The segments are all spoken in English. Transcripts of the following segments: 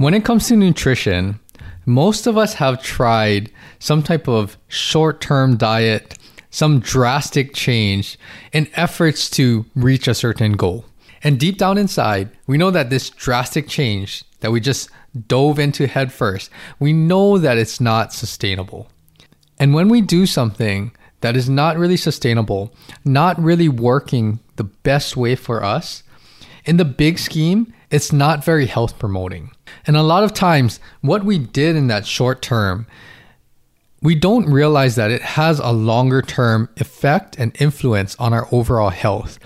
When it comes to nutrition, most of us have tried some type of short term diet, some drastic change in efforts to reach a certain goal. And deep down inside, we know that this drastic change that we just dove into head first, we know that it's not sustainable. And when we do something that is not really sustainable, not really working the best way for us, in the big scheme, it's not very health promoting. And a lot of times, what we did in that short term, we don't realize that it has a longer term effect and influence on our overall health.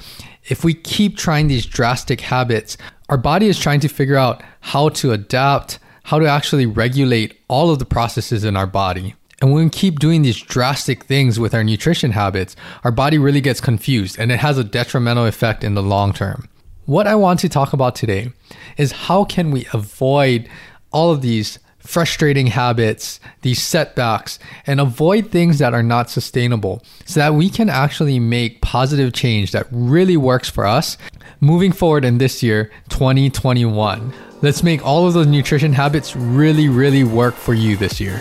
If we keep trying these drastic habits, our body is trying to figure out how to adapt, how to actually regulate all of the processes in our body. And when we keep doing these drastic things with our nutrition habits, our body really gets confused and it has a detrimental effect in the long term. What I want to talk about today is how can we avoid all of these frustrating habits, these setbacks, and avoid things that are not sustainable so that we can actually make positive change that really works for us moving forward in this year, 2021. Let's make all of those nutrition habits really, really work for you this year.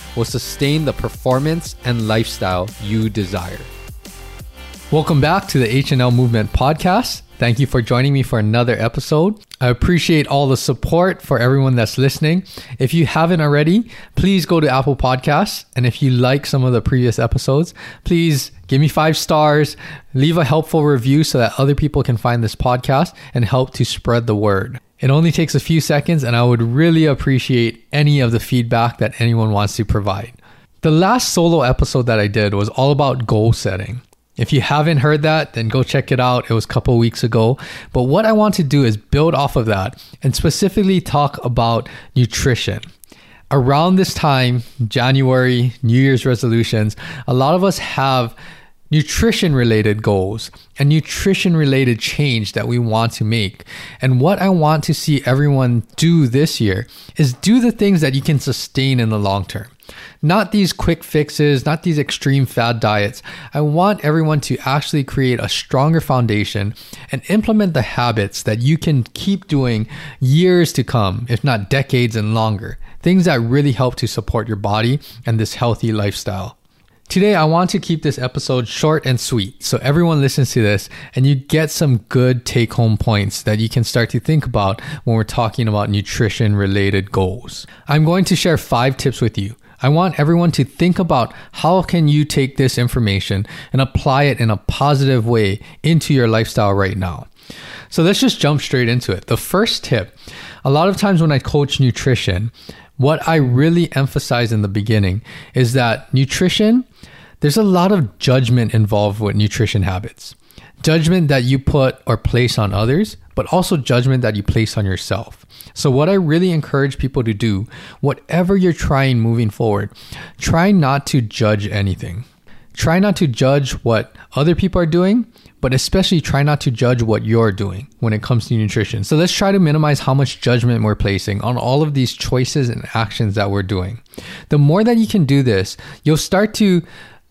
will sustain the performance and lifestyle you desire. Welcome back to the HNL Movement podcast. Thank you for joining me for another episode. I appreciate all the support for everyone that's listening. If you haven't already, please go to Apple Podcasts. And if you like some of the previous episodes, please give me five stars, leave a helpful review so that other people can find this podcast and help to spread the word. It only takes a few seconds, and I would really appreciate any of the feedback that anyone wants to provide. The last solo episode that I did was all about goal setting. If you haven't heard that, then go check it out. It was a couple weeks ago. But what I want to do is build off of that and specifically talk about nutrition. Around this time, January, New Year's resolutions, a lot of us have nutrition related goals and nutrition related change that we want to make. And what I want to see everyone do this year is do the things that you can sustain in the long term. Not these quick fixes, not these extreme fad diets. I want everyone to actually create a stronger foundation and implement the habits that you can keep doing years to come, if not decades and longer. Things that really help to support your body and this healthy lifestyle. Today, I want to keep this episode short and sweet so everyone listens to this and you get some good take home points that you can start to think about when we're talking about nutrition related goals. I'm going to share five tips with you. I want everyone to think about how can you take this information and apply it in a positive way into your lifestyle right now. So let's just jump straight into it. The first tip, a lot of times when I coach nutrition, what I really emphasize in the beginning is that nutrition, there's a lot of judgment involved with nutrition habits. Judgment that you put or place on others, but also judgment that you place on yourself. So, what I really encourage people to do, whatever you're trying moving forward, try not to judge anything. Try not to judge what other people are doing, but especially try not to judge what you're doing when it comes to nutrition. So let's try to minimize how much judgment we're placing on all of these choices and actions that we're doing. The more that you can do this, you'll start to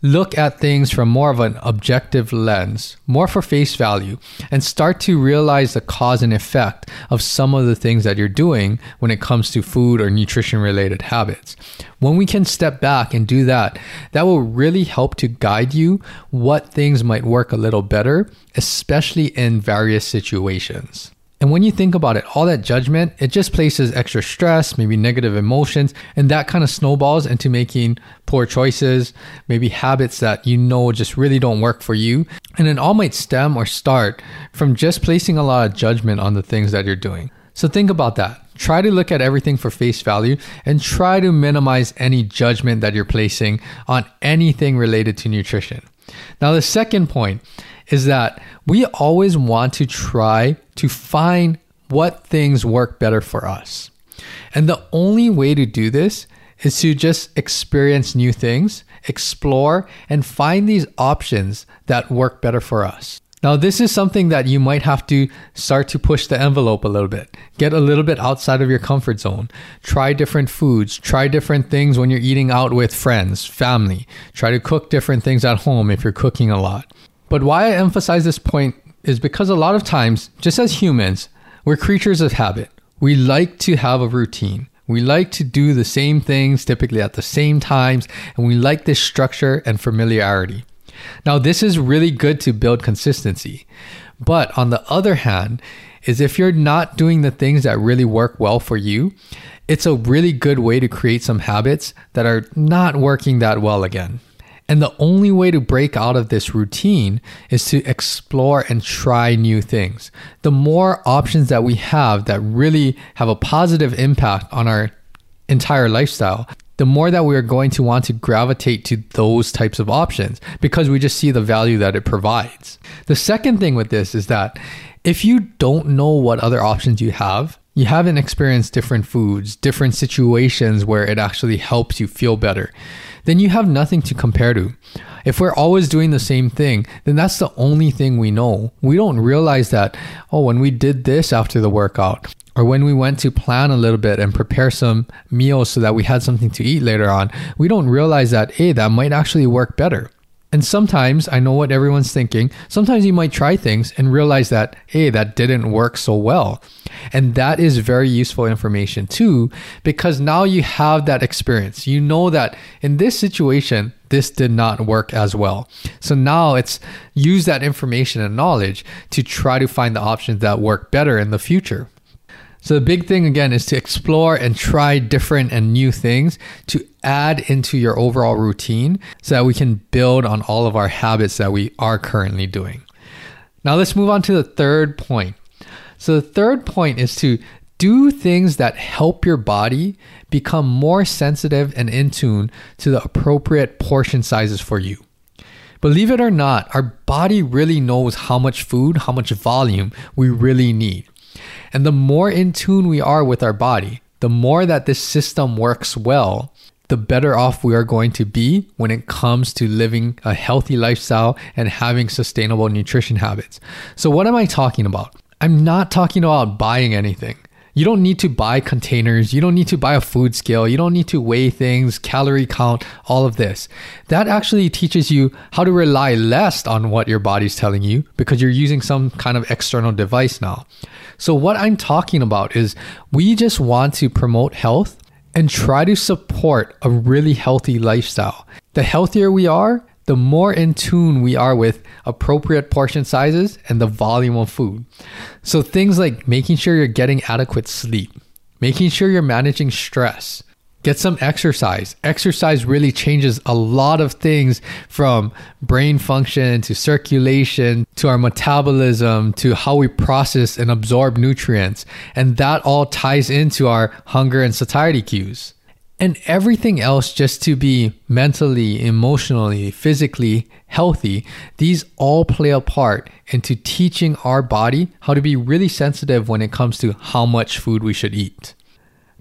look at things from more of an objective lens, more for face value, and start to realize the cause and effect of some of the things that you're doing when it comes to food or nutrition related habits. When we can step back and do that, that will really help to guide you what things might work a little better, especially in various situations. And when you think about it, all that judgment, it just places extra stress, maybe negative emotions, and that kind of snowballs into making poor choices, maybe habits that you know just really don't work for you. And it all might stem or start from just placing a lot of judgment on the things that you're doing. So think about that. Try to look at everything for face value and try to minimize any judgment that you're placing on anything related to nutrition. Now, the second point is that we always want to try to find what things work better for us. And the only way to do this is to just experience new things, explore, and find these options that work better for us. Now, this is something that you might have to start to push the envelope a little bit. Get a little bit outside of your comfort zone. Try different foods. Try different things when you're eating out with friends, family. Try to cook different things at home if you're cooking a lot. But why I emphasize this point is because a lot of times, just as humans, we're creatures of habit. We like to have a routine. We like to do the same things typically at the same times, and we like this structure and familiarity. Now, this is really good to build consistency. But on the other hand, is if you're not doing the things that really work well for you, it's a really good way to create some habits that are not working that well again. And the only way to break out of this routine is to explore and try new things. The more options that we have that really have a positive impact on our entire lifestyle, the more that we're going to want to gravitate to those types of options because we just see the value that it provides. The second thing with this is that if you don't know what other options you have, you haven't experienced different foods, different situations where it actually helps you feel better, then you have nothing to compare to. If we're always doing the same thing, then that's the only thing we know. We don't realize that, oh, when we did this after the workout, or when we went to plan a little bit and prepare some meals so that we had something to eat later on, we don't realize that, hey, that might actually work better. And sometimes I know what everyone's thinking. Sometimes you might try things and realize that, hey, that didn't work so well. And that is very useful information too, because now you have that experience. You know that in this situation, this did not work as well. So now it's use that information and knowledge to try to find the options that work better in the future. So the big thing again is to explore and try different and new things to add into your overall routine so that we can build on all of our habits that we are currently doing. Now let's move on to the third point. So the third point is to do things that help your body become more sensitive and in tune to the appropriate portion sizes for you. Believe it or not, our body really knows how much food, how much volume we really need. And the more in tune we are with our body, the more that this system works well, the better off we are going to be when it comes to living a healthy lifestyle and having sustainable nutrition habits. So, what am I talking about? I'm not talking about buying anything. You don't need to buy containers. You don't need to buy a food scale. You don't need to weigh things, calorie count, all of this. That actually teaches you how to rely less on what your body's telling you because you're using some kind of external device now. So, what I'm talking about is we just want to promote health and try to support a really healthy lifestyle. The healthier we are, the more in tune we are with appropriate portion sizes and the volume of food. So, things like making sure you're getting adequate sleep, making sure you're managing stress, get some exercise. Exercise really changes a lot of things from brain function to circulation to our metabolism to how we process and absorb nutrients. And that all ties into our hunger and satiety cues and everything else just to be mentally, emotionally, physically healthy, these all play a part into teaching our body how to be really sensitive when it comes to how much food we should eat.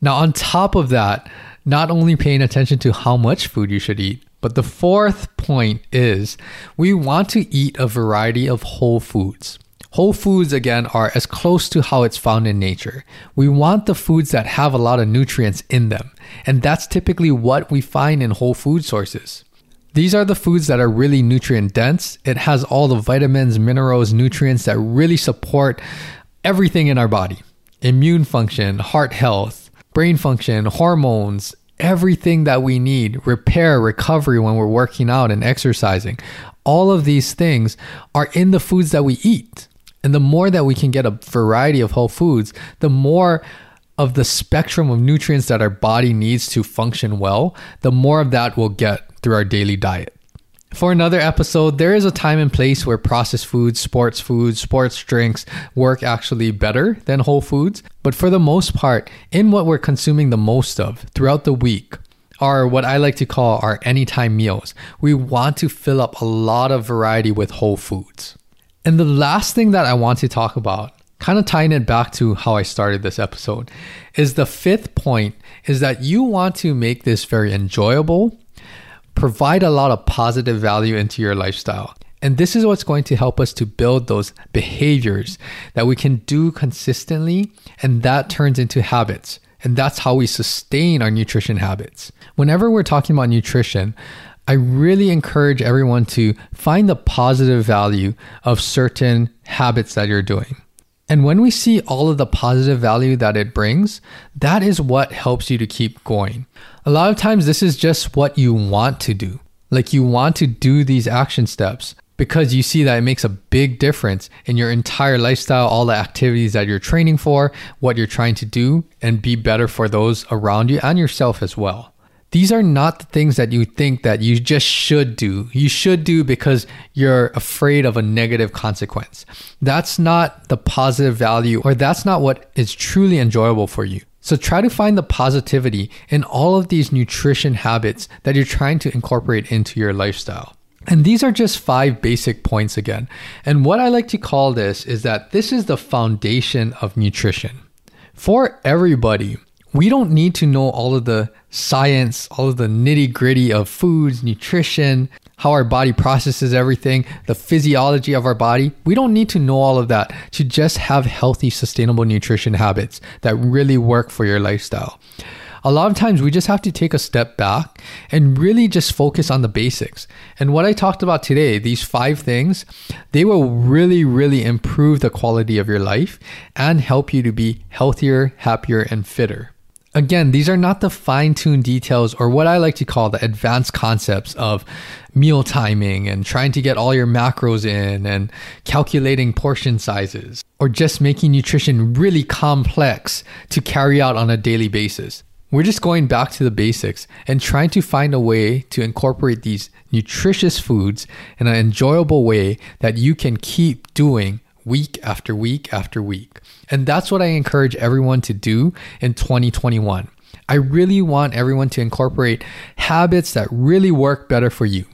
Now, on top of that, not only paying attention to how much food you should eat, but the fourth point is we want to eat a variety of whole foods. Whole foods, again, are as close to how it's found in nature. We want the foods that have a lot of nutrients in them, and that's typically what we find in whole food sources. These are the foods that are really nutrient dense. It has all the vitamins, minerals, nutrients that really support everything in our body immune function, heart health, brain function, hormones, everything that we need, repair, recovery when we're working out and exercising. All of these things are in the foods that we eat. And the more that we can get a variety of whole foods, the more of the spectrum of nutrients that our body needs to function well, the more of that we'll get through our daily diet. For another episode, there is a time and place where processed foods, sports foods, sports drinks work actually better than whole foods. But for the most part, in what we're consuming the most of throughout the week, are what I like to call our anytime meals. We want to fill up a lot of variety with whole foods. And the last thing that I want to talk about kind of tying it back to how I started this episode, is the fifth point is that you want to make this very enjoyable, provide a lot of positive value into your lifestyle. And this is what's going to help us to build those behaviors that we can do consistently, and that turns into habits. And that's how we sustain our nutrition habits. Whenever we're talking about nutrition, I really encourage everyone to find the positive value of certain habits that you're doing. And when we see all of the positive value that it brings, that is what helps you to keep going. A lot of times, this is just what you want to do. Like you want to do these action steps because you see that it makes a big difference in your entire lifestyle, all the activities that you're training for, what you're trying to do, and be better for those around you and yourself as well. These are not the things that you think that you just should do. You should do because you're afraid of a negative consequence. That's not the positive value, or that's not what is truly enjoyable for you. So try to find the positivity in all of these nutrition habits that you're trying to incorporate into your lifestyle. And these are just five basic points again. And what I like to call this is that this is the foundation of nutrition. For everybody, we don't need to know all of the science, all of the nitty gritty of foods, nutrition, how our body processes everything, the physiology of our body. We don't need to know all of that to just have healthy, sustainable nutrition habits that really work for your lifestyle a lot of times we just have to take a step back and really just focus on the basics. And what I talked about today, these five things, they will really, really improve the quality of your life and help you to be healthier, happier, and fitter. Again, these are not the fine tuned details or what I like to call the advanced concepts of meal timing and trying to get all your macros in and calculating portion sizes or just making nutrition really complex to carry out on a daily basis. We're just going back to the basics and trying to find a way to incorporate these nutritious foods in an enjoyable way that you can keep doing week after week after week. And that's what I encourage everyone to do in 2021. I really want everyone to incorporate habits that really work better for you.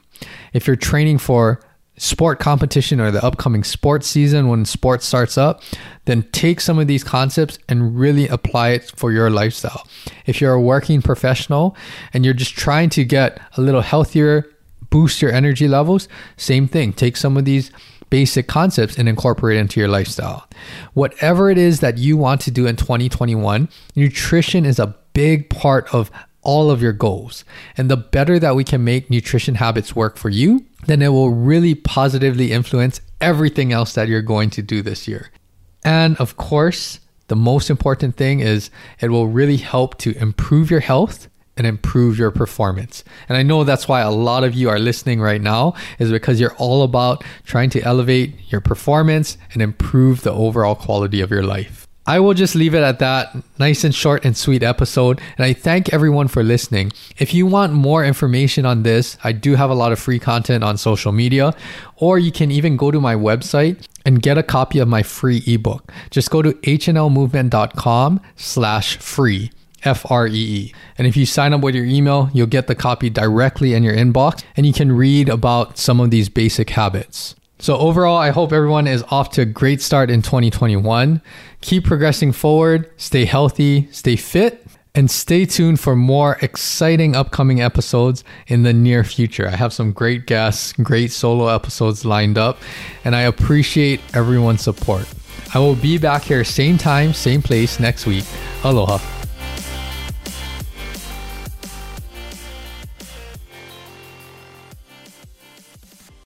If you're training for sport competition or the upcoming sports season when sports starts up, then take some of these concepts and really apply it for your lifestyle. If you're a working professional and you're just trying to get a little healthier, boost your energy levels, same thing. Take some of these basic concepts and incorporate it into your lifestyle. Whatever it is that you want to do in 2021, nutrition is a big part of all of your goals. And the better that we can make nutrition habits work for you, then it will really positively influence everything else that you're going to do this year. And of course, the most important thing is it will really help to improve your health and improve your performance. And I know that's why a lot of you are listening right now is because you're all about trying to elevate your performance and improve the overall quality of your life. I will just leave it at that. Nice and short and sweet episode. And I thank everyone for listening. If you want more information on this, I do have a lot of free content on social media, or you can even go to my website and get a copy of my free ebook. Just go to hnlmovement.com slash free. F R E E. And if you sign up with your email, you'll get the copy directly in your inbox and you can read about some of these basic habits. So, overall, I hope everyone is off to a great start in 2021. Keep progressing forward, stay healthy, stay fit, and stay tuned for more exciting upcoming episodes in the near future. I have some great guests, great solo episodes lined up, and I appreciate everyone's support. I will be back here same time, same place next week. Aloha.